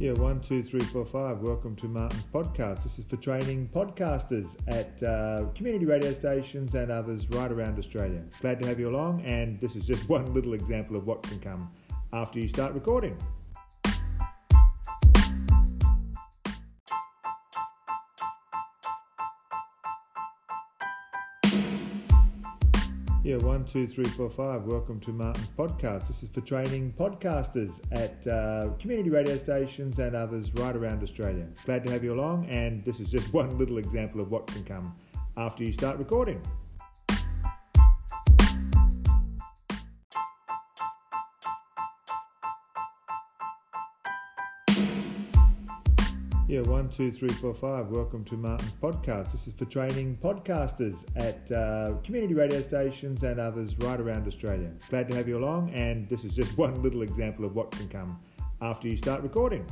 Yeah, one, two, three, four, five. Welcome to Martin's podcast. This is for training podcasters at uh, community radio stations and others right around Australia. Glad to have you along, and this is just one little example of what can come after you start recording. Yeah, one, two, three, four, five. Welcome to Martin's podcast. This is for training podcasters at uh, community radio stations and others right around Australia. Glad to have you along, and this is just one little example of what can come after you start recording. Yeah, one, two, three, four, five. Welcome to Martin's podcast. This is for training podcasters at uh, community radio stations and others right around Australia. Glad to have you along, and this is just one little example of what can come after you start recording.